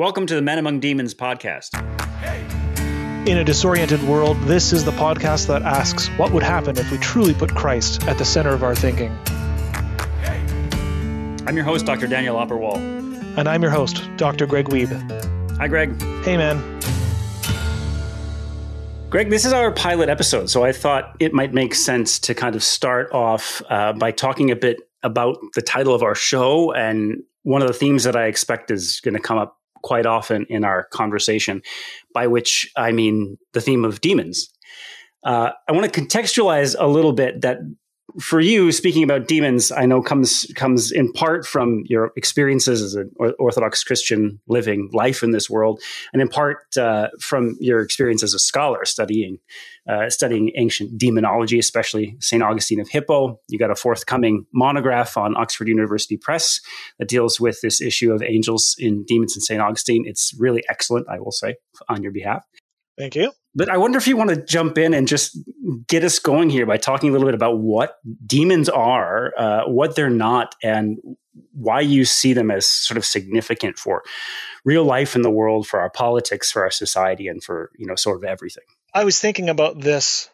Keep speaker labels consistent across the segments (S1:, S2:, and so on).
S1: Welcome to the Men Among Demons podcast.
S2: In a disoriented world, this is the podcast that asks what would happen if we truly put Christ at the center of our thinking.
S1: I'm your host, Dr. Daniel Opperwall.
S2: And I'm your host, Dr. Greg Wiebe.
S1: Hi, Greg.
S2: Hey, man.
S1: Greg, this is our pilot episode, so I thought it might make sense to kind of start off uh, by talking a bit about the title of our show. And one of the themes that I expect is going to come up quite often in our conversation, by which I mean the theme of demons. Uh, I want to contextualize a little bit that for you, speaking about demons, I know comes comes in part from your experiences as an Orthodox Christian living life in this world, and in part uh, from your experience as a scholar studying uh, studying ancient demonology, especially Saint Augustine of Hippo. You got a forthcoming monograph on Oxford University Press that deals with this issue of angels in demons in Saint Augustine. It's really excellent, I will say, on your behalf.
S2: Thank you.
S1: But I wonder if you want to jump in and just get us going here by talking a little bit about what demons are, uh, what they're not, and why you see them as sort of significant for real life in the world, for our politics, for our society, and for you know sort of everything.
S2: I was thinking about this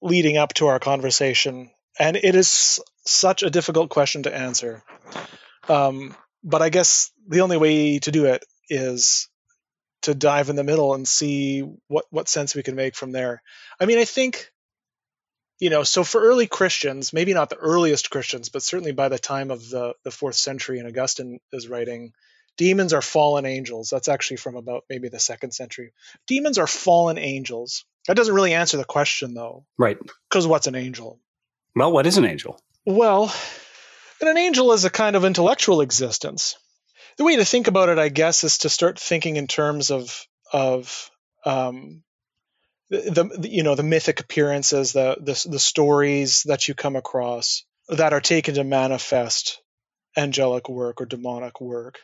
S2: leading up to our conversation, and it is such a difficult question to answer. Um, but I guess the only way to do it is to dive in the middle and see what what sense we can make from there. I mean, I think you know, so for early Christians, maybe not the earliest Christians, but certainly by the time of the the 4th century and Augustine is writing, demons are fallen angels. That's actually from about maybe the 2nd century. Demons are fallen angels. That doesn't really answer the question though.
S1: Right.
S2: Cuz what's an angel?
S1: Well, what is an angel?
S2: Well, an angel is a kind of intellectual existence the way to think about it, I guess, is to start thinking in terms of of um, the, the, you know the mythic appearances, the, the the stories that you come across that are taken to manifest angelic work or demonic work.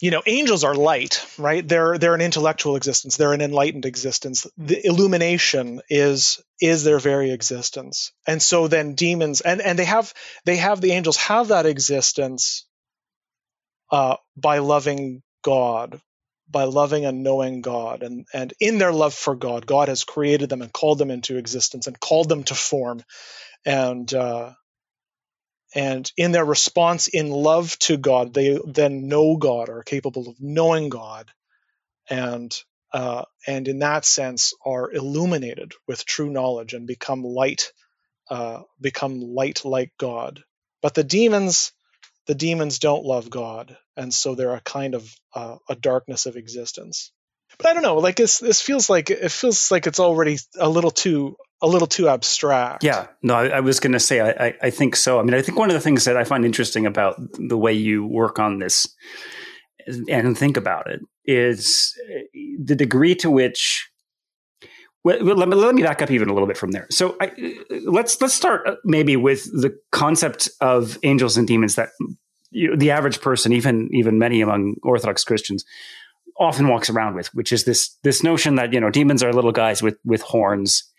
S2: You know, angels are light, right? They're they're an intellectual existence. They're an enlightened existence. The illumination is is their very existence. And so then demons and and they have they have the angels have that existence uh, by loving God, by loving and knowing God. And, and in their love for God, God has created them and called them into existence and called them to form. And, uh, and in their response in love to God, they then know God or are capable of knowing God. And, uh, and in that sense are illuminated with true knowledge and become light, uh, become light like God. But the demons, the demons don't love God, and so they're a kind of uh, a darkness of existence. But I don't know, like this, this feels like it feels like it's already a little too a little too abstract.
S1: Yeah, no, I, I was going to say I, I, I think so. I mean, I think one of the things that I find interesting about the way you work on this and think about it is the degree to which well, let me, let me back up even a little bit from there. So let's let's start uh, maybe with the concept of angels and demons that you know, the average person, even even many among Orthodox Christians, often walks around with, which is this this notion that you know demons are little guys with with horns,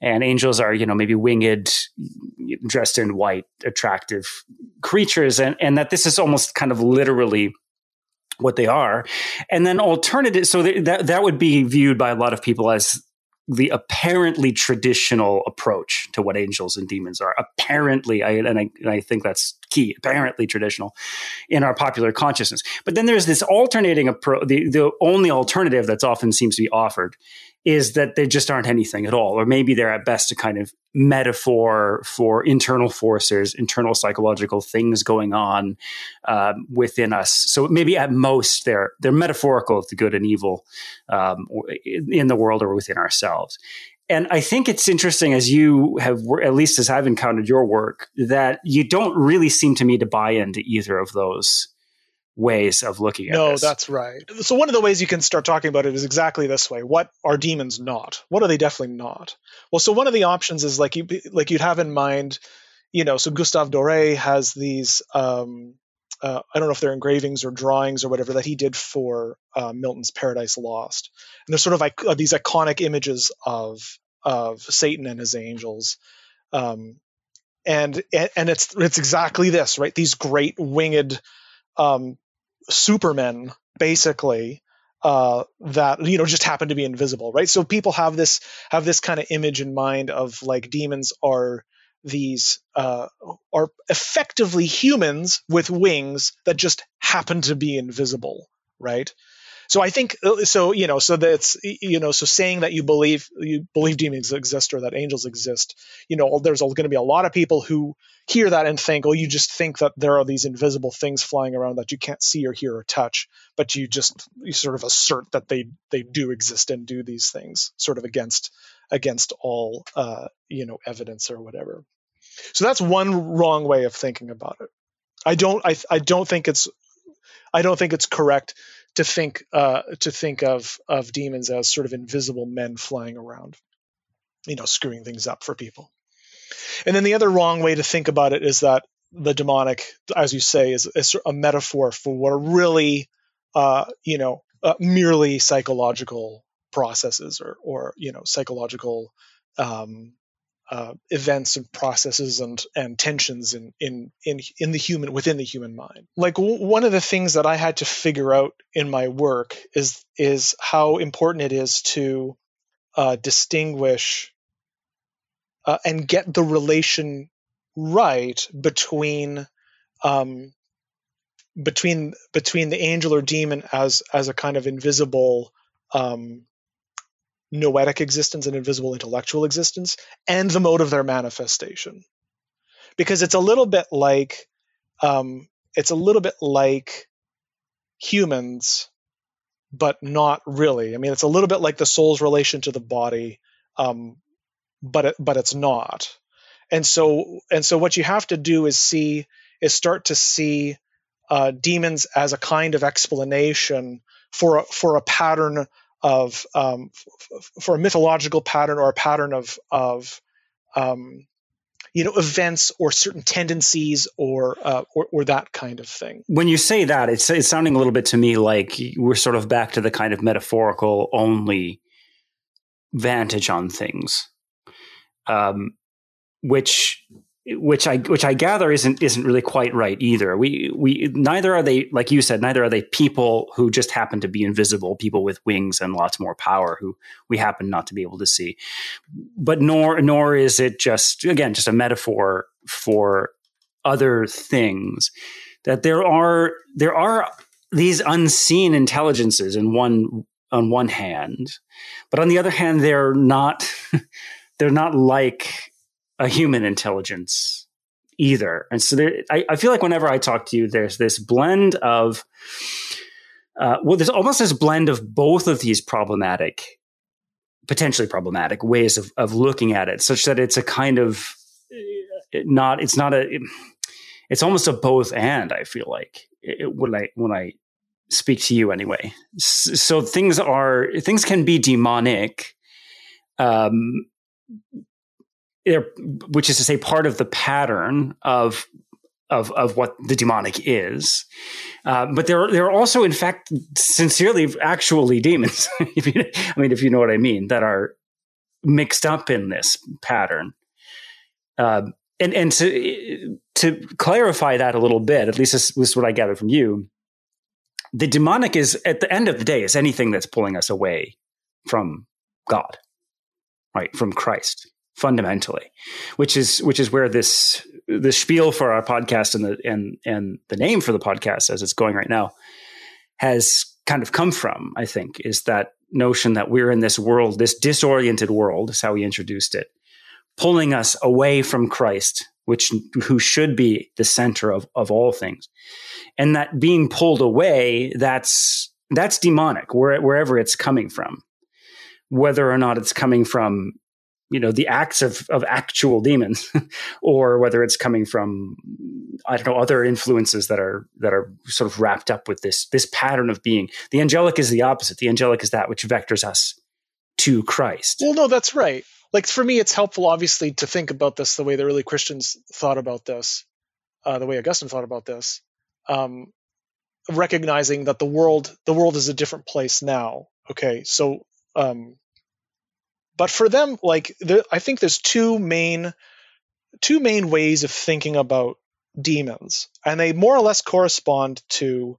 S1: and angels are you know maybe winged, dressed in white, attractive creatures, and and that this is almost kind of literally what they are. And then alternative so that that would be viewed by a lot of people as the apparently traditional approach to what angels and demons are. Apparently, I, and, I, and I think that's key, apparently traditional in our popular consciousness. But then there's this alternating approach, the, the only alternative that's often seems to be offered is that they just aren't anything at all, or maybe they're at best a kind of metaphor for internal forces, internal psychological things going on um, within us. So maybe at most they're they're metaphorical of the good and evil um, in the world or within ourselves. And I think it's interesting as you have, at least as I've encountered your work, that you don't really seem to me to buy into either of those ways of looking at
S2: no,
S1: this.
S2: that's right. So one of the ways you can start talking about it is exactly this way. What are demons not? What are they definitely not? Well, so one of the options is like you like you'd have in mind, you know, so Gustave Doré has these um, uh, I don't know if they're engravings or drawings or whatever that he did for uh, Milton's Paradise Lost, and they're sort of like uh, these iconic images of of Satan and his angels, um, and and it's it's exactly this, right? These great winged um, supermen basically uh, that you know just happen to be invisible, right? So people have this have this kind of image in mind of like demons are these uh, are effectively humans with wings that just happen to be invisible, right? So I think uh, so. You know, so that's you know, so saying that you believe you believe demons exist or that angels exist, you know, there's going to be a lot of people who hear that and think, oh, you just think that there are these invisible things flying around that you can't see or hear or touch, but you just you sort of assert that they they do exist and do these things, sort of against against all uh, you know evidence or whatever. So that's one wrong way of thinking about it. I don't I, I don't think it's I don't think it's correct to think uh, to think of of demons as sort of invisible men flying around, you know, screwing things up for people. And then the other wrong way to think about it is that the demonic, as you say, is, is a metaphor for what are really, uh, you know, uh, merely psychological processes or or you know psychological um, uh, events and processes and and tensions in in in in the human within the human mind. Like w- one of the things that I had to figure out in my work is is how important it is to uh, distinguish uh, and get the relation right between um, between between the angel or demon as as a kind of invisible um, noetic existence and invisible intellectual existence and the mode of their manifestation. Because it's a little bit like um, it's a little bit like humans but not really. I mean it's a little bit like the soul's relation to the body um, but it, but it's not. And so and so what you have to do is see is start to see uh, demons as a kind of explanation for a, for a pattern of um, f- for a mythological pattern or a pattern of of um, you know events or certain tendencies or, uh, or, or that kind of thing.
S1: When you say that, it's it's sounding a little bit to me like we're sort of back to the kind of metaphorical only vantage on things, um, which which I which I gather isn't isn't really quite right either. We we neither are they like you said neither are they people who just happen to be invisible, people with wings and lots more power who we happen not to be able to see. But nor nor is it just again just a metaphor for other things that there are there are these unseen intelligences in one on one hand, but on the other hand they're not they're not like a human intelligence either. And so there, I, I, feel like whenever I talk to you, there's this blend of, uh, well, there's almost this blend of both of these problematic, potentially problematic ways of, of looking at it, such that it's a kind of uh, not, it's not a, it's almost a both and. I feel like it, when I when I speak to you anyway. So things are things can be demonic. Um, which is to say, part of the pattern of of of what the demonic is. Uh, but there there are also, in fact, sincerely, actually demons. if you, I mean, if you know what I mean, that are mixed up in this pattern. Uh, and and to to clarify that a little bit, at least this, this is what I gathered from you. The demonic is at the end of the day is anything that's pulling us away from God, right? From Christ fundamentally, which is which is where this the spiel for our podcast and the and and the name for the podcast as it's going right now has kind of come from. I think is that notion that we're in this world, this disoriented world, is how we introduced it, pulling us away from Christ, which who should be the center of of all things, and that being pulled away, that's that's demonic where, wherever it's coming from whether or not it's coming from you know the acts of of actual demons or whether it's coming from i don't know other influences that are that are sort of wrapped up with this this pattern of being. The angelic is the opposite. The angelic is that which vectors us to christ.
S2: Well no that's right. Like for me it's helpful obviously to think about this the way the early christians thought about this uh, the way augustine thought about this um, recognizing that the world the world is a different place now. Okay so um, but for them like i think there's two main two main ways of thinking about demons and they more or less correspond to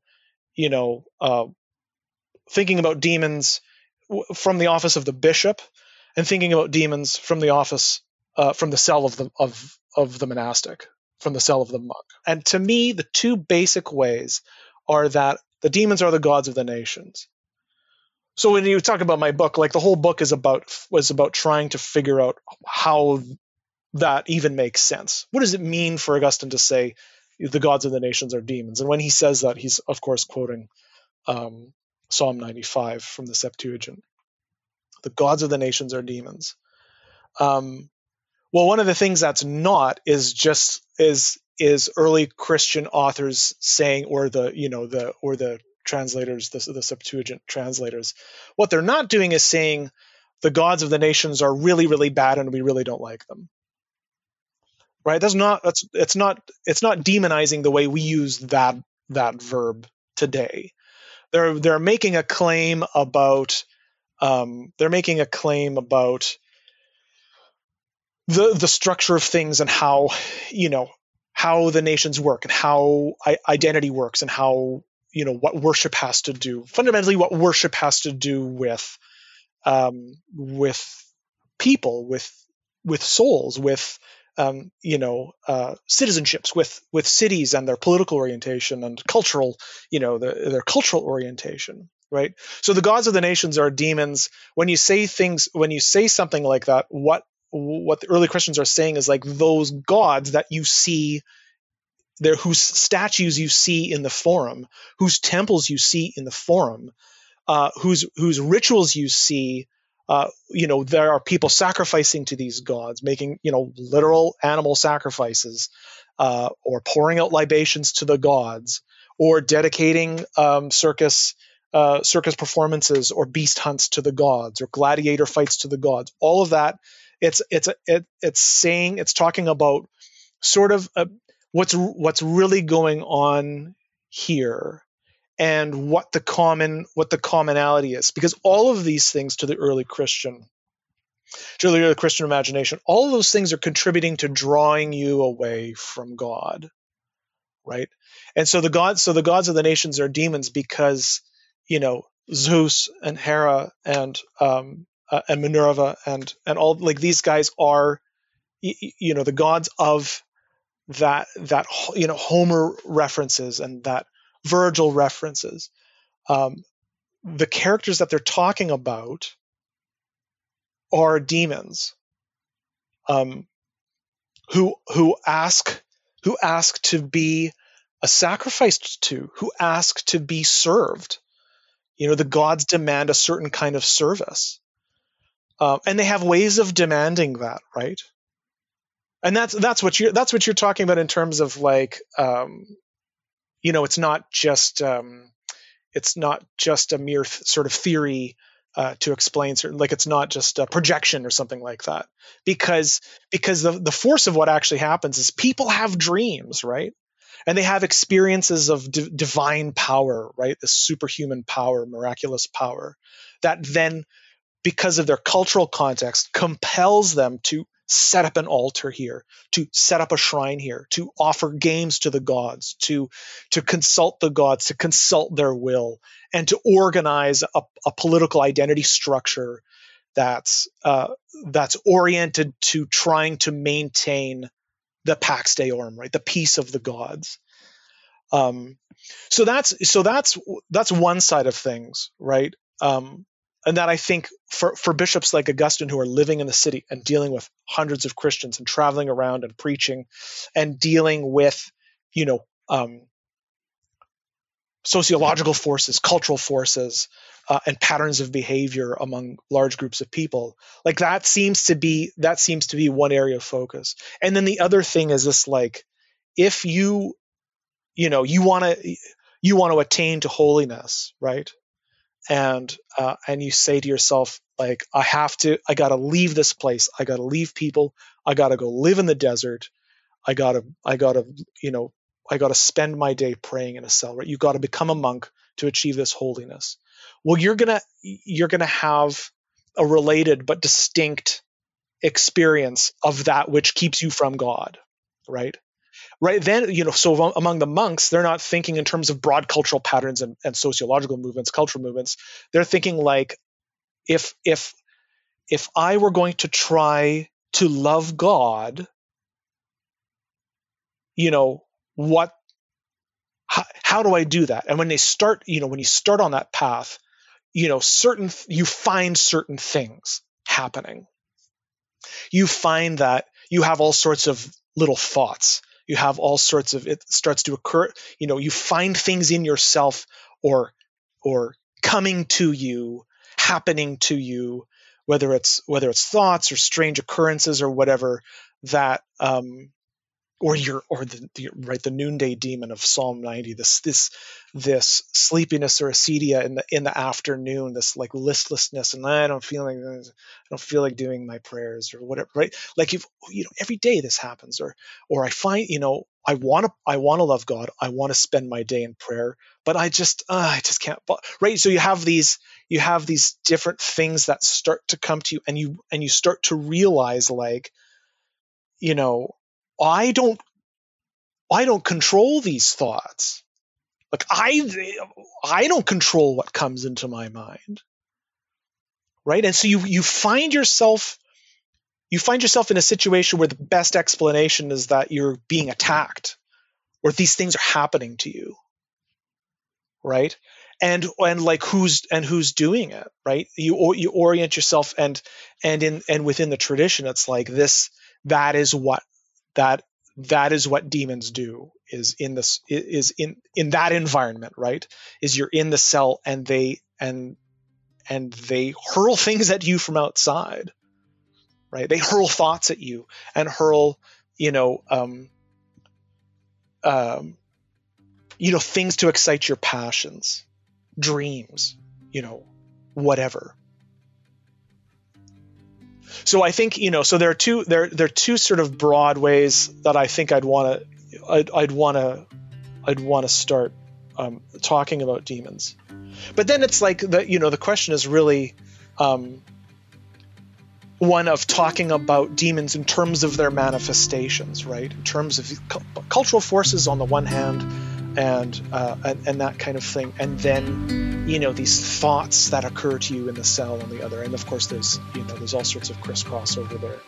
S2: you know uh, thinking about demons from the office of the bishop and thinking about demons from the office uh, from the cell of the of of the monastic from the cell of the monk. And to me the two basic ways are that the demons are the gods of the nations so when you talk about my book like the whole book is about was about trying to figure out how that even makes sense. What does it mean for augustine to say the gods of the nations are demons? And when he says that he's of course quoting um, psalm 95 from the septuagint. The gods of the nations are demons. Um, well one of the things that's not is just is is early christian authors saying or the you know the or the translators, the, the Septuagint translators. What they're not doing is saying the gods of the nations are really, really bad and we really don't like them. Right? That's not that's it's not it's not demonizing the way we use that that verb today. They're they're making a claim about um, they're making a claim about the the structure of things and how you know how the nations work and how identity works and how you know what worship has to do fundamentally what worship has to do with um, with people with with souls with um, you know uh, citizenships with with cities and their political orientation and cultural you know the, their cultural orientation right? So the gods of the nations are demons. When you say things when you say something like that what what the early christians are saying is like those gods that you see there whose statues you see in the forum, whose temples you see in the forum, uh, whose whose rituals you see. Uh, you know, there are people sacrificing to these gods, making you know literal animal sacrifices, uh, or pouring out libations to the gods, or dedicating um, circus uh, circus performances or beast hunts to the gods, or gladiator fights to the gods. All of that, it's it's it, it's saying it's talking about sort of a, what's what's really going on here and what the common what the commonality is. Because all of these things to the early christian to the early christian imagination all of those things are contributing to drawing you away from god right? And so the gods so the gods of the nations are demons because you know zeus and hera and um uh, and minerva and and all like these guys are you know the gods of that that you know Homer references and that Virgil references. Um, the characters that they're talking about are demons um, who who ask who ask to be a sacrificed to, who ask to be served. You know, the gods demand a certain kind of service, um, and they have ways of demanding that, right? And that's that's what you're that's what you're talking about in terms of like um, you know it's not just um, it's not just a mere th- sort of theory uh, to explain certain like it's not just a projection or something like that. Because because the, the force of what actually happens is people have dreams right? And they have experiences of d- divine power right? This superhuman power miraculous power that then because of their cultural context compels them to set up an altar here, to set up a shrine here, to offer games to the gods, to to consult the gods, to consult their will, and to organize a, a political identity structure that's uh, that's oriented to trying to maintain the Pax Deorum, right, the peace of the gods. Um, so that's so that's that's one side of things, right? Um, and that I think for, for bishops like Augustine who are living in the city and dealing with hundreds of Christians and traveling around and preaching and dealing with, you know, um, sociological forces, cultural forces, uh, and patterns of behavior among large groups of people, like that seems to be that seems to be one area of focus. And then the other thing is this: like, if you, you know, you want to you want to attain to holiness, right? And uh, and you say to yourself like i have to i gotta leave this place. I gotta leave people. I gotta go live in the desert. I gotta i gotta you know i gotta spend my day praying in a cell right? You gotta become a monk to achieve this holiness. Well you're gonna you're gonna have a related but distinct experience of that which keeps you from god right right? Then you know so among the monks they're not thinking in terms of broad cultural patterns and, and sociological movements cultural movements. They're thinking like if if if i were going to try to love god you know what how, how do i do that? And when they start you know when you start on that path you know certain you find certain things happening. You find that you have all sorts of little thoughts you have all sorts of it starts to occur you know you find things in yourself or or coming to you happening to you whether it's whether it's thoughts or strange occurrences or whatever that um or your or the, the, right the noonday demon of Psalm 90 this this this sleepiness or acedia in the in the afternoon this like listlessness and I don't feel like I don't feel like doing my prayers or whatever right? Like if you know every day this happens or or I find you know I want to I want to love God I want to spend my day in prayer but I just uh, I just can't right? So you have these you have these different things that start to come to you and you and you start to realize like you know I don't I don't control these thoughts. Like I I don't control what comes into my mind. Right? And so you you find yourself you find yourself in a situation where the best explanation is that you're being attacked or these things are happening to you. Right? And and like who's and who's doing it, right? You you orient yourself and and in and within the tradition it's like this that is what that that is what demons do is in this is in in that environment right? Is you're in the cell and they and and they hurl things at you from outside right? They hurl thoughts at you and hurl you know um um you know things to excite your passions dreams you know whatever so I think you know. So there are two there there are two sort of broad ways that I think I'd want to I'd, want to I'd want to start um, talking about demons. But then it's like the you know the question is really um, one of talking about demons in terms of their manifestations, right? In terms of cultural forces on the one hand, and, uh, and and that kind of thing, and then you know these thoughts that occur to you in the cell on the other, and of course there's you know there's all sorts of crisscross over there.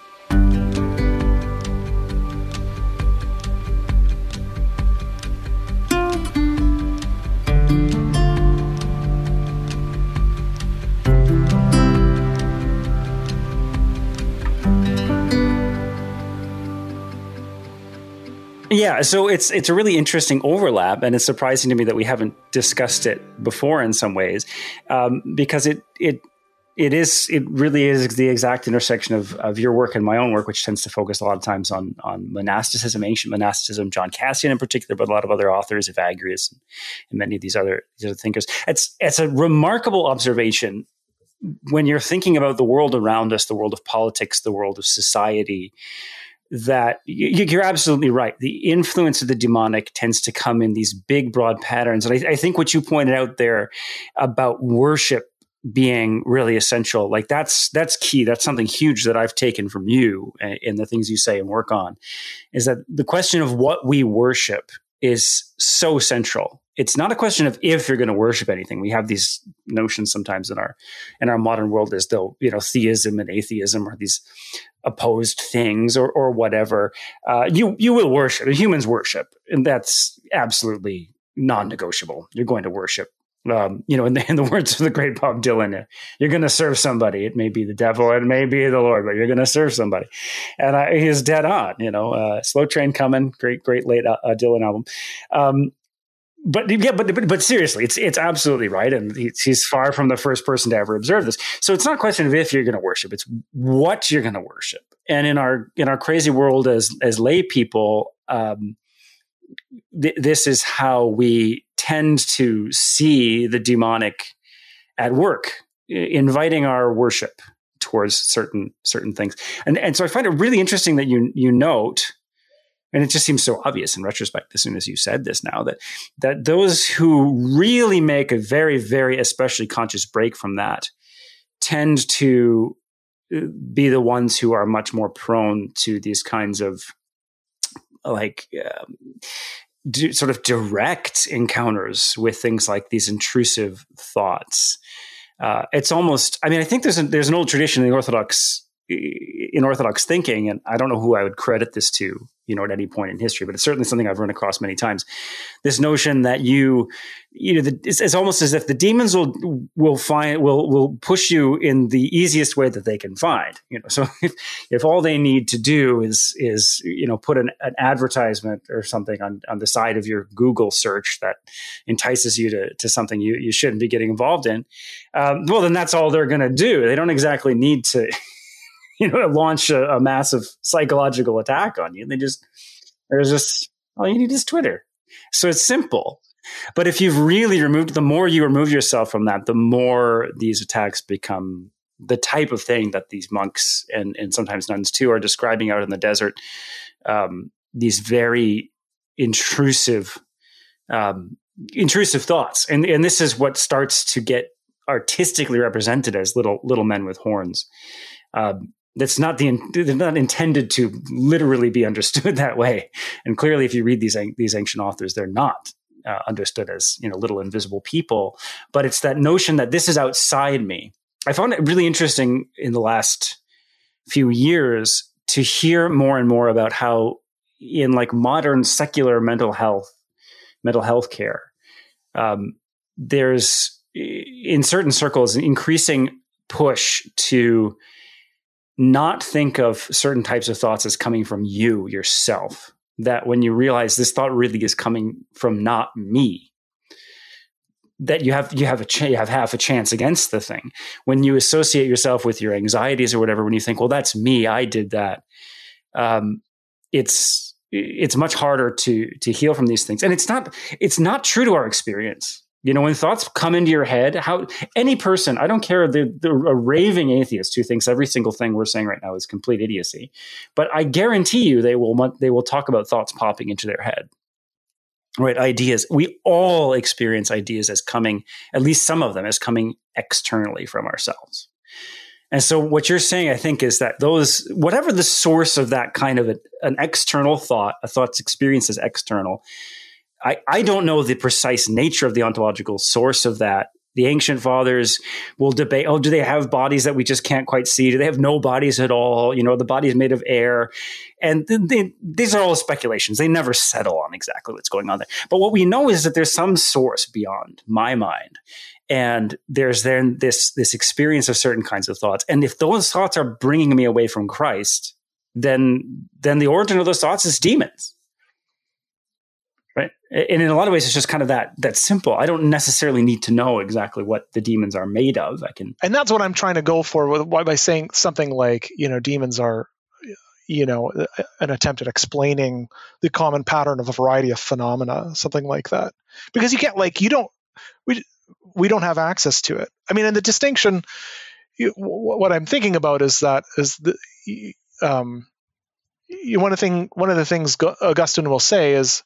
S1: Yeah, so it's it's a really interesting overlap, and it's surprising to me that we haven't discussed it before in some ways, um, because it it it is it really is the exact intersection of, of your work and my own work, which tends to focus a lot of times on on monasticism, ancient monasticism, John Cassian in particular, but a lot of other authors, of Evagrius, and many of these other these other thinkers. It's it's a remarkable observation when you're thinking about the world around us, the world of politics, the world of society that you're absolutely right. The influence of the demonic tends to come in these big, broad patterns. And I, I, think what you pointed out there about worship being really essential, like that's that's key. That's something huge that I've taken from you in the things you say and work on, is that the question of what we worship is so central. It's not a question of if you're going to worship anything. We have these notions sometimes in our in our modern world as though you know theism and atheism are these opposed things or or whatever. Uh, you you will worship. Humans worship, and that's absolutely non-negotiable. You're going to worship. Um, you know, in the, in the words of the great Bob Dylan, you're going to serve somebody. It may be the devil, it may be the Lord, but you're going to serve somebody. And I, he's dead on. You know, uh, slow train coming. Great, great late uh, Dylan album. Um, but yeah, but, but, but seriously, it's it's absolutely right, and he's far from the first person to ever observe this. So it's not a question of if you're going to worship; it's what you're going to worship. And in our in our crazy world as as lay people, um, th- this is how we tend to see the demonic at work, inviting our worship towards certain certain things. And and so I find it really interesting that you you note and it just seems so obvious in retrospect as soon as you said this now that that those who really make a very very especially conscious break from that tend to uh, be the ones who are much more prone to these kinds of like um, sort of direct encounters with things like these intrusive thoughts. Uh, it's almost. I mean, I think there's there's an old tradition in the Orthodox in Orthodox thinking, and I don't know who I would credit this to, you know, at any point in history, but it's certainly something I've run across many times. This notion that you, you know, the, it's, it's, almost as if the demons will will find will will push you in the easiest way that they can find. You know, so if, if all they need to do is is you know put an, an advertisement or something on on the side of your Google search that entices you to to something you you shouldn't be getting involved in, um, well, then that's all they're going to do. They don't exactly need to you know, launch a, a massive psychological attack on you. And they just, there's just, all you need is Twitter. So it's simple. But if you've really removed, the more you remove yourself from that, the more these attacks become the type of thing that these monks and, and sometimes nuns too are describing out in the desert. Um, these very intrusive, um, intrusive thoughts, and and this is what starts to get artistically represented as little little men with horns. Um, that's not the they're not intended to literally be understood that way. And clearly, if you read these these ancient authors, they're not uh, understood as you know little invisible people. But it's that notion that this is outside me. I found it really interesting in the last few years to hear more and more about how in like modern secular mental health mental health care um, there's in certain circles an increasing push to not think of certain types of thoughts as coming from you yourself. That when you realize this thought really is coming from not me, that you have you have a ch- you have half a chance against the thing. When you associate yourself with your anxieties or whatever, when you think, well, that's me, I did that. Um, it's it's much harder to to heal from these things, and it's not it's not true to our experience. You know, when thoughts come into your head, how any person, I don't care, the, the a raving atheist who thinks every single thing we're saying right now is complete idiocy, but I guarantee you they will they will talk about thoughts popping into their head. Right, ideas. We all experience ideas as coming, at least some of them, as coming externally from ourselves. And so, what you're saying, I think, is that those, whatever the source of that kind of a, an external thought, a thought's experience is external, I, I don't know the precise nature of the ontological source of that. The ancient fathers will debate, oh, do they have bodies that we just can't quite see? Do they have no bodies at all? You know, the body is made of air. And they, these are all speculations. They never settle on exactly what's going on there. But what we know is that there's some source beyond my mind. And there's then this, this experience of certain kinds of thoughts. And if those thoughts are bringing me away from Christ, then, then the origin of those thoughts is demons and in a lot of ways it's just kind of that that simple. I don't necessarily need to know exactly what the demons are made of. I can
S2: and that's what i'm trying to go for by saying something like you know demons are you know an attempt at explaining the common pattern of a variety of phenomena something like that. Because you can't like you don't we we don't have access to it. I mean and the distinction what i'm thinking about is that is the um one of the thing one of the things augustine will say is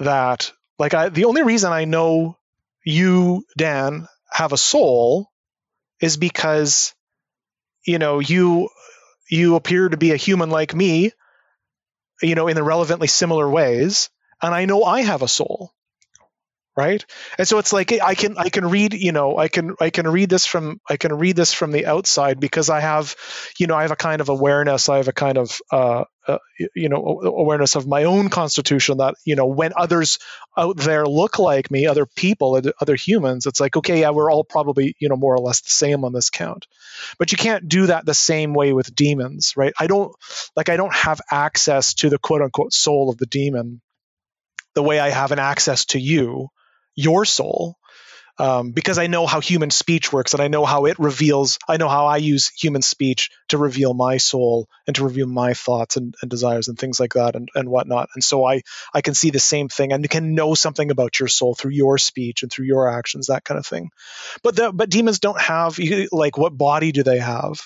S2: that like I the only reason I know you Dan have a soul is because you know you you appear to be a human like me you know in the relevantly similar ways and I know I have a soul right? And so it's like i can i can read you know i can i can read this from i can read this from the outside because i have you know i have a kind of awareness i have a kind of uh, uh, you know awareness of my own constitution that you know when others out there look like me other people other humans it's like okay yeah we're all probably you know more or less the same on this count. But you can't do that the same way with demons right? I don't like i don't have access to the quote unquote soul of the demon the way I have an access to you your soul um, because I know how human speech works and I know how it reveals, I know how I use human speech to reveal my soul and to reveal my thoughts and, and, desires and things like that and, and whatnot. And so I, I can see the same thing and can know something about your soul through your speech and through your actions, that kind of thing. But the, but demons don't have like what body do they have?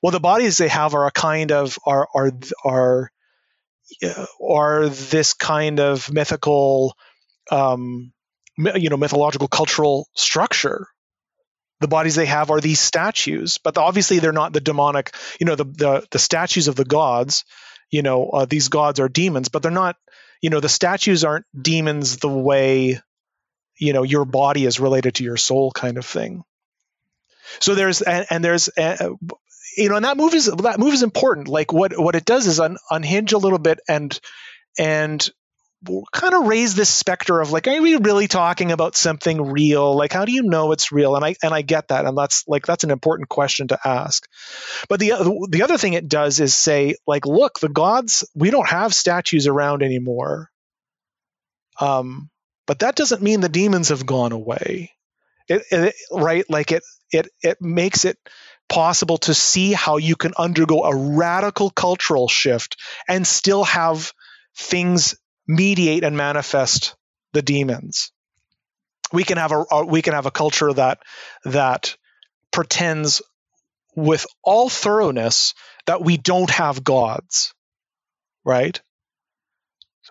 S2: Well, the bodies they have are a kind of are are are are this kind of mythical um, you know mythological cultural structure. The bodies they have are these statues but obviously they're not the demonic you know the the, the statues of the gods you know uh, these gods are demons but they're not you know the statues aren't demons the way you know your body is related to your soul kind of thing. So there's and, and there's uh, you know and that move is that move is important. Like what what it does is un, unhinge a little bit and and kind of raise this specter of like, are we really talking about something real? Like, how do you know it's real? And I and I get that, and that's like that's an important question to ask. But the the other thing it does is say like, look, the gods we don't have statues around anymore. Um, but that doesn't mean the demons have gone away. It, it right like it it it makes it possible to see how you can undergo a radical cultural shift and still have things mediate and manifest the demons. We can have a, a we can have a culture that that pretends with all thoroughness that we don't have gods, right?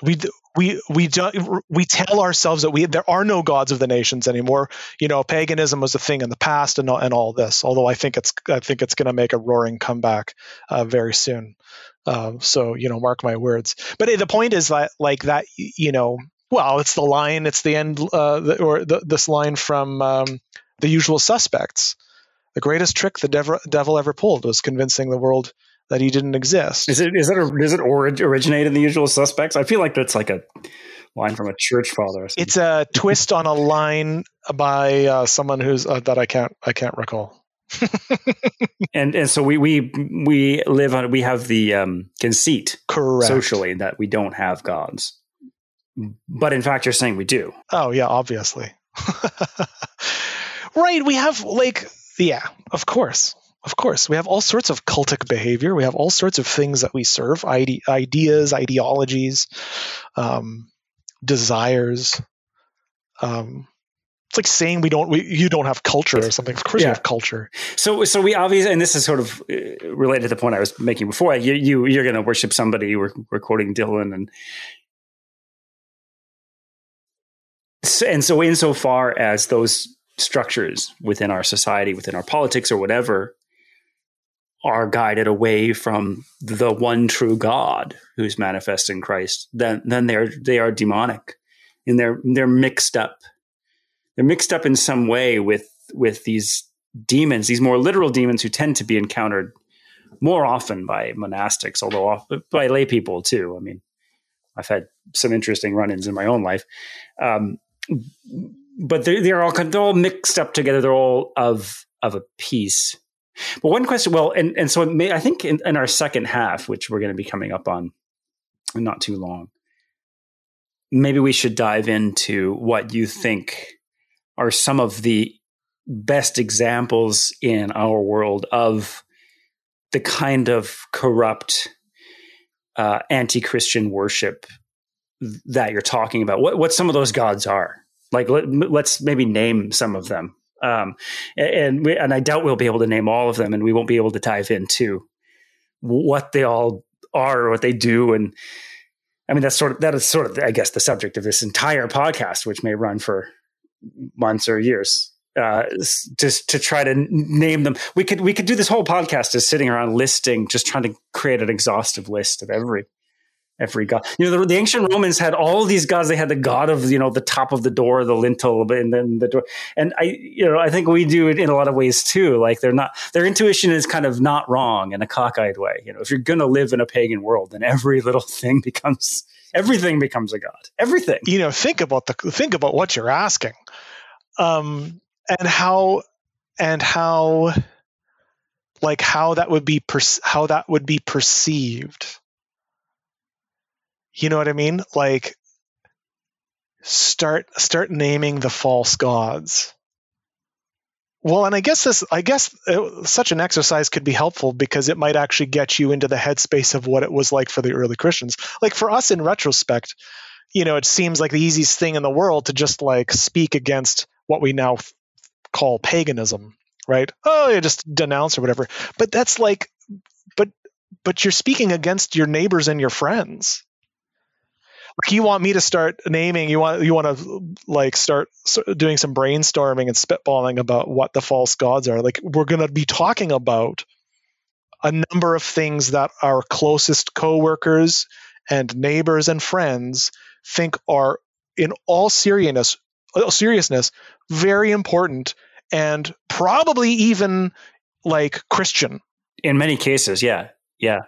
S2: We we we do, we tell ourselves that we there are no gods of the nations anymore. You know, paganism was a thing in the past, and and all this. Although I think it's I think it's going to make a roaring comeback uh, very soon. Uh, so you know, mark my words. But the point is that like that, you know, well, it's the line, it's the end, uh, the, or the, this line from um, the Usual Suspects. The greatest trick the devil, devil ever pulled was convincing the world that he didn't exist.
S1: Is it is it a, does it originate in the Usual Suspects? I feel like that's like a line from a church father.
S2: It's a twist on a line by uh, someone who's uh, that I can't I can't recall.
S1: and and so we we we live on we have the um, conceit
S2: correct
S1: socially that we don't have gods, but in fact you're saying we do.
S2: Oh yeah, obviously. right, we have like yeah, of course. Of course, we have all sorts of cultic behavior. We have all sorts of things that we serve ide- ideas, ideologies, um, desires. Um, it's like saying we don't we, you don't have culture or something of course yeah. you have culture
S1: so so we obviously and this is sort of uh, related to the point i was making before you, you you're going to worship somebody we're, we're quoting dylan and and so insofar as those structures within our society within our politics or whatever are guided away from the one true god who's manifest in christ then then they're they are demonic and they're they're mixed up they're mixed up in some way with with these demons, these more literal demons who tend to be encountered more often by monastics, although by lay people too. I mean, I've had some interesting run-ins in my own life, um, but they're, they're all they're all mixed up together. They're all of of a piece. But one question, well, and and so may, I think in, in our second half, which we're going to be coming up on, not too long, maybe we should dive into what you think are some of the best examples in our world of the kind of corrupt uh, anti-Christian worship that you're talking about. What what some of those gods are? Like let, us maybe name some of them. Um, and we, and I doubt we'll be able to name all of them, and we won't be able to dive into what they all are or what they do. And I mean, that's sort of that is sort of I guess the subject of this entire podcast, which may run for months or years uh, just to try to name them. We could we could do this whole podcast just sitting around listing, just trying to create an exhaustive list of every every god. You know, the, the, ancient Romans had all these gods. They had the god of you know the top of the door, the lintel, and then the door. And I you know I think we do it in a lot of ways too. Like they're not their intuition is kind of not wrong in a cockeyed way. You know, if you're going to live in a pagan world, then every little thing becomes everything becomes a god. Everything.
S2: You know, think about the think about what you're asking um, and how and how like how that would be per- how that would be perceived you know what i mean like start start naming the false gods well and i guess this i guess it, uh, such an exercise could be helpful because it might actually get you into the headspace of what it was like for the early christians like for us in retrospect you know it seems like the easiest thing in the world to just like speak against what we now f- call paganism, right? Oh, you just denounce or whatever. But that's like, but but you're speaking against your neighbors and your friends. Like you want me to start naming, you want you want to like start doing some brainstorming and spitballing about what the false gods are. Like we're going to be talking about a number of things that our closest coworkers and neighbors and friends think are in all seriousness seriousness very important and probably even like christian
S1: in many cases yeah yeah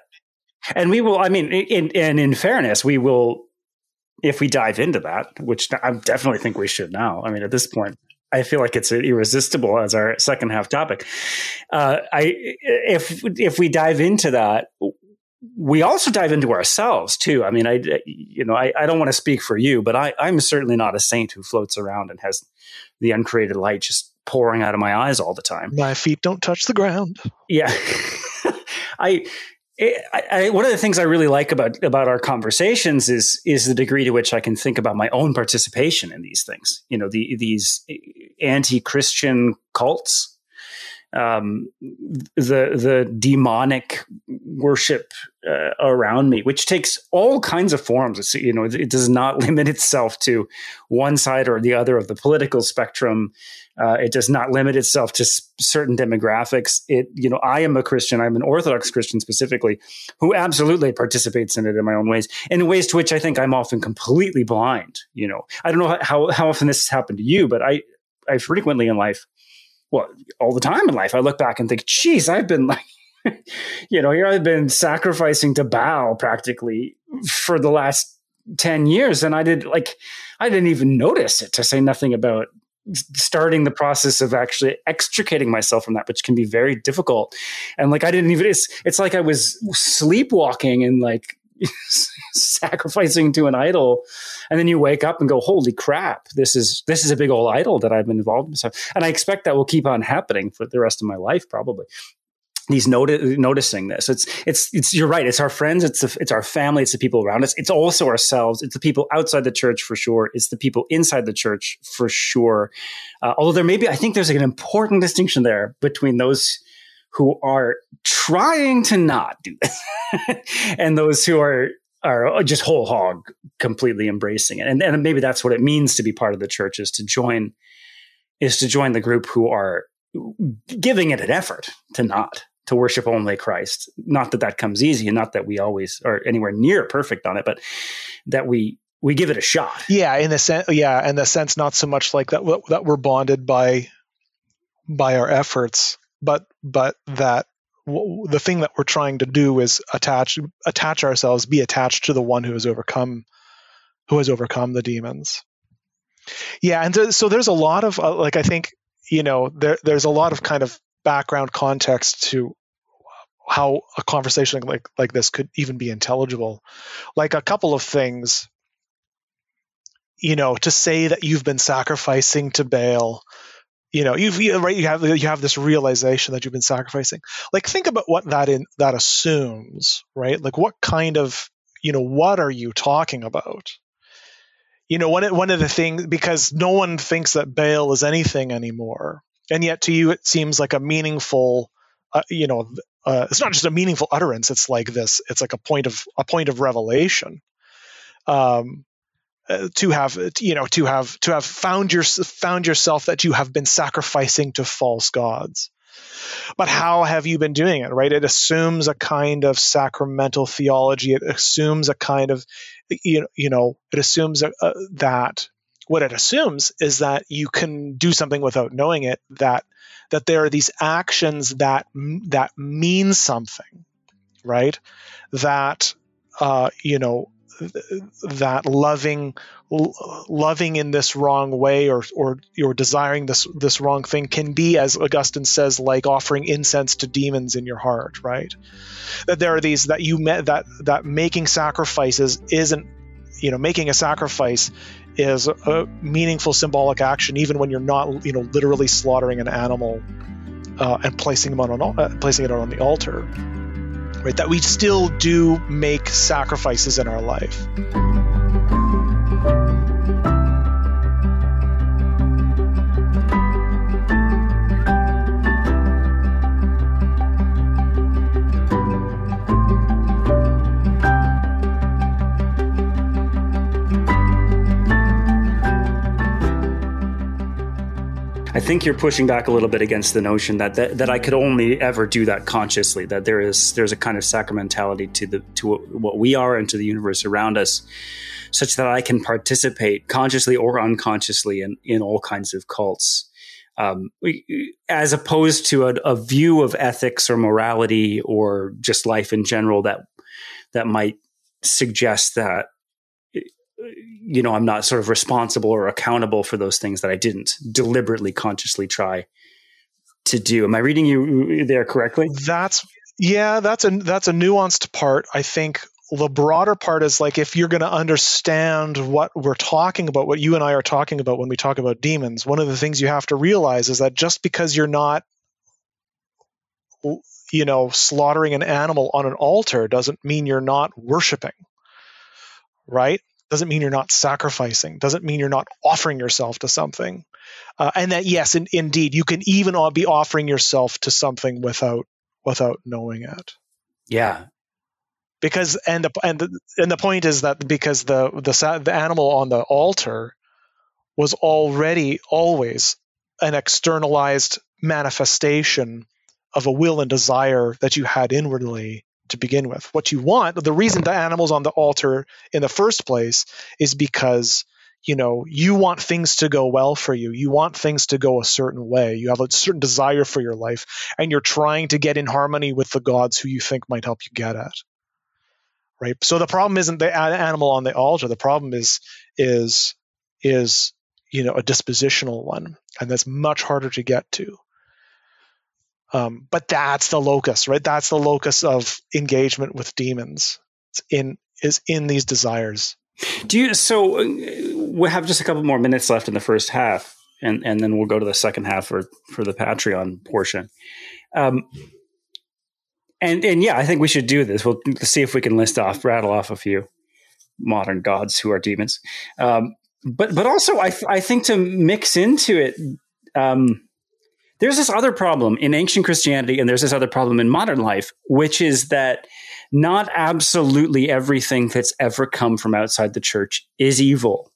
S1: and we will i mean in and in fairness we will if we dive into that which i definitely think we should now i mean at this point I feel like it's irresistible as our second half topic. Uh, I if if we dive into that, we also dive into ourselves too. I mean, I you know I, I don't want to speak for you, but I, I'm certainly not a saint who floats around and has the uncreated light just pouring out of my eyes all the time.
S2: My feet don't touch the ground.
S1: Yeah, I I, I, one of the things I really like about about our conversations is is the degree to which I can think about my own participation in these things. You know, the, these anti Christian cults, um, the the demonic worship uh, around me, which takes all kinds of forms. It's, you know, it does not limit itself to one side or the other of the political spectrum. Uh, it does not limit itself to s- certain demographics. It, you know, I am a Christian. I'm an Orthodox Christian specifically, who absolutely participates in it in my own ways, in ways to which I think I'm often completely blind. You know, I don't know how how often this has happened to you, but I I frequently in life, well, all the time in life, I look back and think, geez, I've been like. you know, here I've been sacrificing to Baal practically for the last 10 years and I did like I didn't even notice it to say nothing about starting the process of actually extricating myself from that which can be very difficult. And like i didn't even it's it's like i was sleepwalking and like sacrificing to an idol. And then you wake up and go holy crap this is this is a big old idol that i've been involved in. And i expect that will keep on happening for the rest of my life probably these noti- noticing this. It's it's it's you're right. It's our friends. It's it's our family. It's the people around us. It's also ourselves. It's the people outside the church for sure. It's the people inside the church for sure. Uh, although there may be, I think there's like an important distinction there between those who are trying to not do this and those who are are just whole hog completely embracing it. And, and maybe that's what it means to be part of the church is to join is to join the group who are giving it an effort to not to worship only Christ. Not that that comes easy, and not that we always are anywhere near perfect on it, but that we we give it a shot.
S2: Yeah, in the sense, yeah, in the sense, not so much like that that we're bonded by by our efforts, but but that the thing that we're trying to do is attach attach ourselves, be attached to the one who has overcome who has overcome the demons. Yeah, and so there's a lot of uh, like I think you know there there's a lot of kind of background context to how a conversation like like this could even be intelligible. Like a couple of things you know to say that you've been sacrificing to baal you know you've you, right you have you have this realization that you've been sacrificing. Like think about what that in that assumes right? Like what kind of you know what are you talking about? You know one one of the things because no one thinks that baal is anything anymore and yet to you it seems like a meaningful uh, you know uh, it's not just a meaningful utterance it's like this it's like a point of a point of revelation. Um, uh, to have you know to have to have found your found yourself that you have been sacrificing to false gods. But how have you been doing it right? It assumes a kind of sacramental theology. It assumes a kind of you know, you know it assumes a, a, that what it assumes is that you can do something without knowing it that that there are these actions that that mean something right? That uh, you know that loving loving in this wrong way or or you're desiring this this wrong thing can be as augustine says like offering incense to demons in your heart right? That there are these that you met that that making sacrifices isn't you know making a sacrifice is a meaningful symbolic action, even when you're not, you know, literally slaughtering an animal uh, and placing them on, uh, placing it on the altar. Right, that we still do make sacrifices in our life.
S1: Think you're pushing back a little bit against the notion that, that that I could only ever do that consciously. That there is there's a kind of sacramentality to the to what we are and to the universe around us, such that I can participate consciously or unconsciously in in all kinds of cults. Um, as opposed to a, a view of ethics or morality or just life in general that that might suggest that you know, I'm not sort of responsible or accountable for those things that I didn't deliberately, consciously try to do. Am I reading you uh, there correctly?
S2: That's yeah, that's a that's a nuanced part. I think the broader part is like if you're going to understand what we're talking about, what you and I are talking about when we talk about demons, one of the things you have to realize is that just because you're not you know slaughtering an animal on an altar doesn't mean you're not worshiping right doesn't mean you're not sacrificing doesn't mean you're not offering yourself to something. Uh, and that yes in, indeed you can even be offering yourself to something without without knowing it.
S1: Yeah.
S2: Because and the and the, and the point is that because the the the animal on the altar was already always an externalized manifestation of a will and desire that you had inwardly to begin with. What you want, the reason the animal's on the altar in the first place is because you know you want things to go well for you. You want things to go a certain way. You have a certain desire for your life and you're trying to get in harmony with the gods who you think might help you get at right? So the problem isn't the animal on the altar. The problem is is is you know a dispositional one and that's much harder to get to um, but that's the locus, right? That's the locus of engagement with demons. It's in is in these desires.
S1: Do you? So uh, we have just a couple more minutes left in the first half, and and then we'll go to the second half for for the Patreon portion. Um, and and yeah, I think we should do this. We'll see if we can list off, rattle off a few modern gods who are demons. Um, but but also, I I think to mix into it. Um, there's this other problem in ancient Christianity, and there's this other problem in modern life, which is that not absolutely everything that's ever come from outside the church is evil.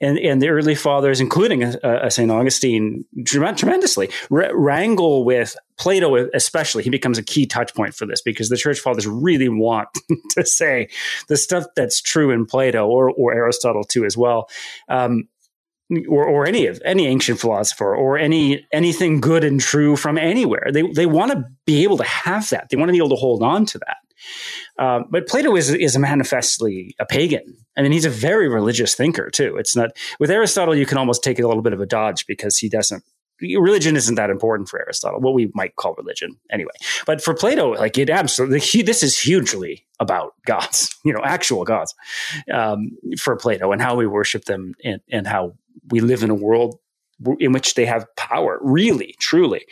S1: And, and the early fathers, including uh, uh St. Augustine, tremendously wrangle with Plato, especially. He becomes a key touch point for this because the church fathers really want to say the stuff that's true in Plato or, or Aristotle too, as well. Um, or, or any of any ancient philosopher or any anything good and true from anywhere. They they want to be able to have that. They want to be able to hold on to that. Uh, but Plato is is manifestly a pagan. I mean, he's a very religious thinker too. It's not with Aristotle. You can almost take a little bit of a dodge because he doesn't. Religion isn't that important for Aristotle. What we might call religion, anyway. But for Plato, like it absolutely, he, this is hugely about gods. You know, actual gods um, for Plato and how we worship them and, and how we live in a world in which they have power, really, truly.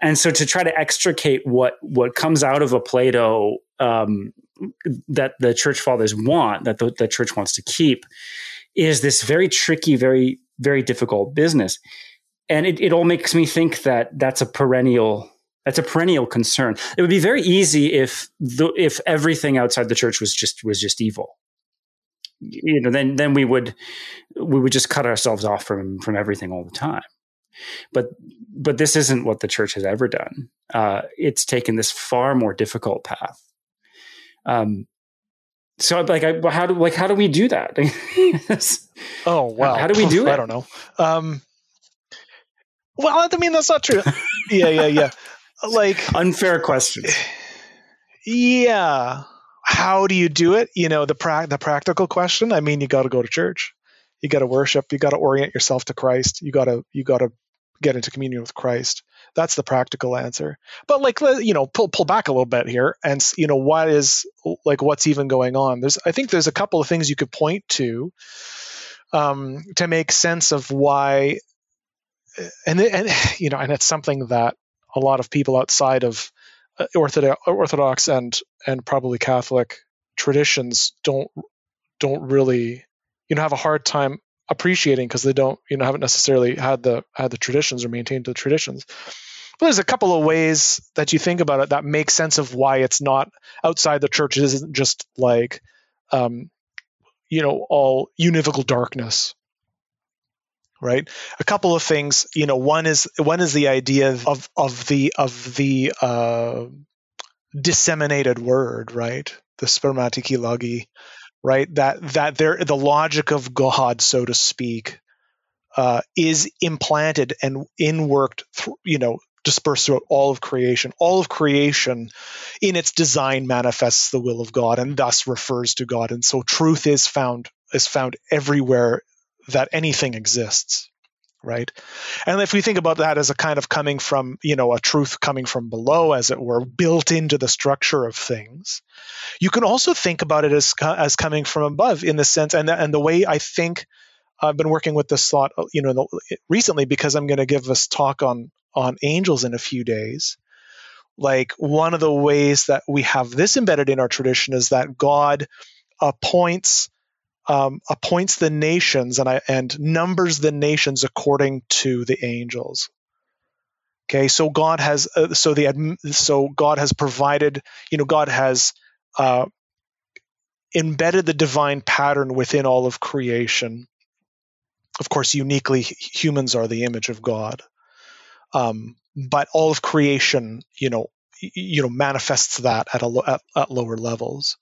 S1: And so to try to extricate what what comes out of a Plato um, that the church fathers want, that the, the church wants to keep, is this very tricky, very very difficult business. And it, it all makes me think that that's a perennial that's a perennial concern. It would be very easy if the, if everything outside the church was just was just evil you know then then we would we would just cut ourselves off from from everything all the time. But but this isn't what the church has ever done. Uh, it's taken this far more difficult path. Um so like I, how do like how do we do that?
S2: Oh wow
S1: how, how, do we do it?
S2: i don't know. Um well i mean that's not true. Yeah yeah yeah. Like
S1: unfair question
S2: yeah how do you do it? You know, the pra- the practical question. I mean, you got to go to church. You got to worship. You got to orient yourself to Christ. You got to you got to get into communion with Christ. That's the practical answer. But like you know, pull pull back a little bit here, and you know what is like what's even going on. There's I think there's a couple of things you could point to um, to make sense of why, and and you know, and it's something that a lot of people outside of orthodox, orthodox and and probably Catholic traditions don't don't really you know have a hard time appreciating because they don't you know haven't necessarily had the had the traditions or maintained the traditions. But there's a couple of ways that you think about it that make sense of why it's not outside the church. It isn't just like um, you know all univocal darkness. Right? A couple of things you know one is one is the idea of of the of the uh, disseminated word right? The spermatikoi logoi right? That that there the logic of god so to speak uh, is implanted and inworked through you know dispersed throughout all of creation. All of creation in its design manifests the will of god and thus refers to god. And so truth is found is found everywhere that anything exists right? And if we think about that as a kind of coming from you know a truth coming from below as it were built into the structure of things you can also think about it as as coming from above in the sense and and the way i think i've been working with this thought uh, you know recently because i'm going to give this talk on on angels in a few days. Like one of the ways that we have this embedded in our tradition is that god appoints um, appoints the nations and I, and numbers the nations according to the angels. Okay, so God has uh, so the so God has provided you know God has uh, embedded the divine pattern within all of creation. Of course, uniquely humans are the image of God, um, but all of creation, you know, you know, manifests that at a at, at lower levels.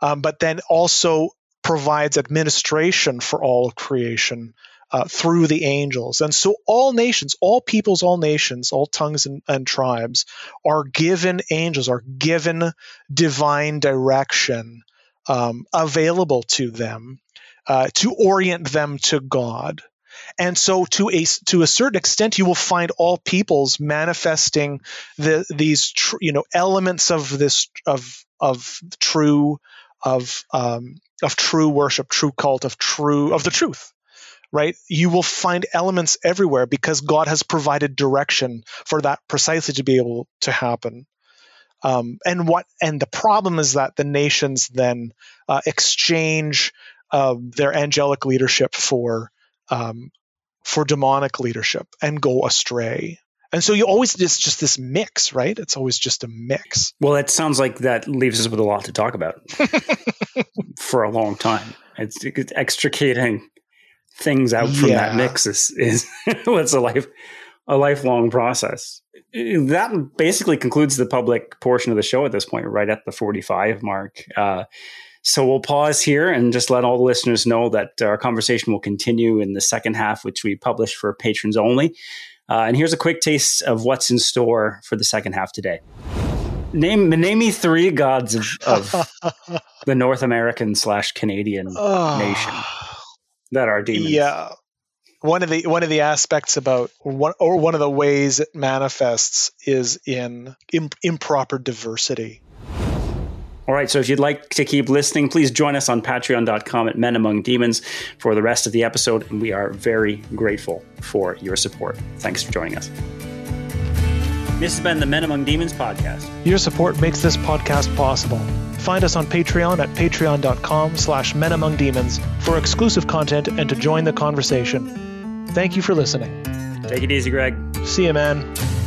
S2: Um, but then also provides administration for all creation uh, through the angels. And so all nations, all peoples, all nations, all tongues and, and tribes are given angels, are given divine direction um, available to them uh, to orient them to God. And so, to a to a certain extent, you will find all peoples manifesting the, these tr- you know elements of this of of true of um, of true worship, true cult of true of the truth. Right? You will find elements everywhere because God has provided direction for that precisely to be able to happen. Um, and what and the problem is that the nations then uh, exchange uh, their angelic leadership for um, for demonic leadership and go astray. And so you always it's just this mix, right? It's always just a mix.
S1: Well, it sounds like that leaves us with a lot to talk about for a long time. It's, it's extricating things out from yeah. that mix is is it's a life a lifelong process. That basically concludes the public portion of the show at this point, right at the 45 mark. Uh, so we'll pause here and just let all the listeners know that our conversation will continue in the second half, which we publish for patrons only. Uh, and here's a quick taste of what's in store for the second half today. Name name me three gods of, of the North American slash Canadian oh. nation that are demons.
S2: Yeah, one of the one of the aspects about one or one of the ways it manifests is in imp- improper diversity.
S1: All right, so if you'd like to keep listening, please join us on patreon.com at Men Among Demons for the rest of the episode, and we are very grateful for your support. Thanks for joining us. This has been the Men Among Demons podcast.
S2: Your support makes this podcast possible. Find us on Patreon at patreon.com slash Men Among Demons for exclusive content and to join the conversation. Thank you for listening.
S1: Take it easy, Greg.
S2: See you, man.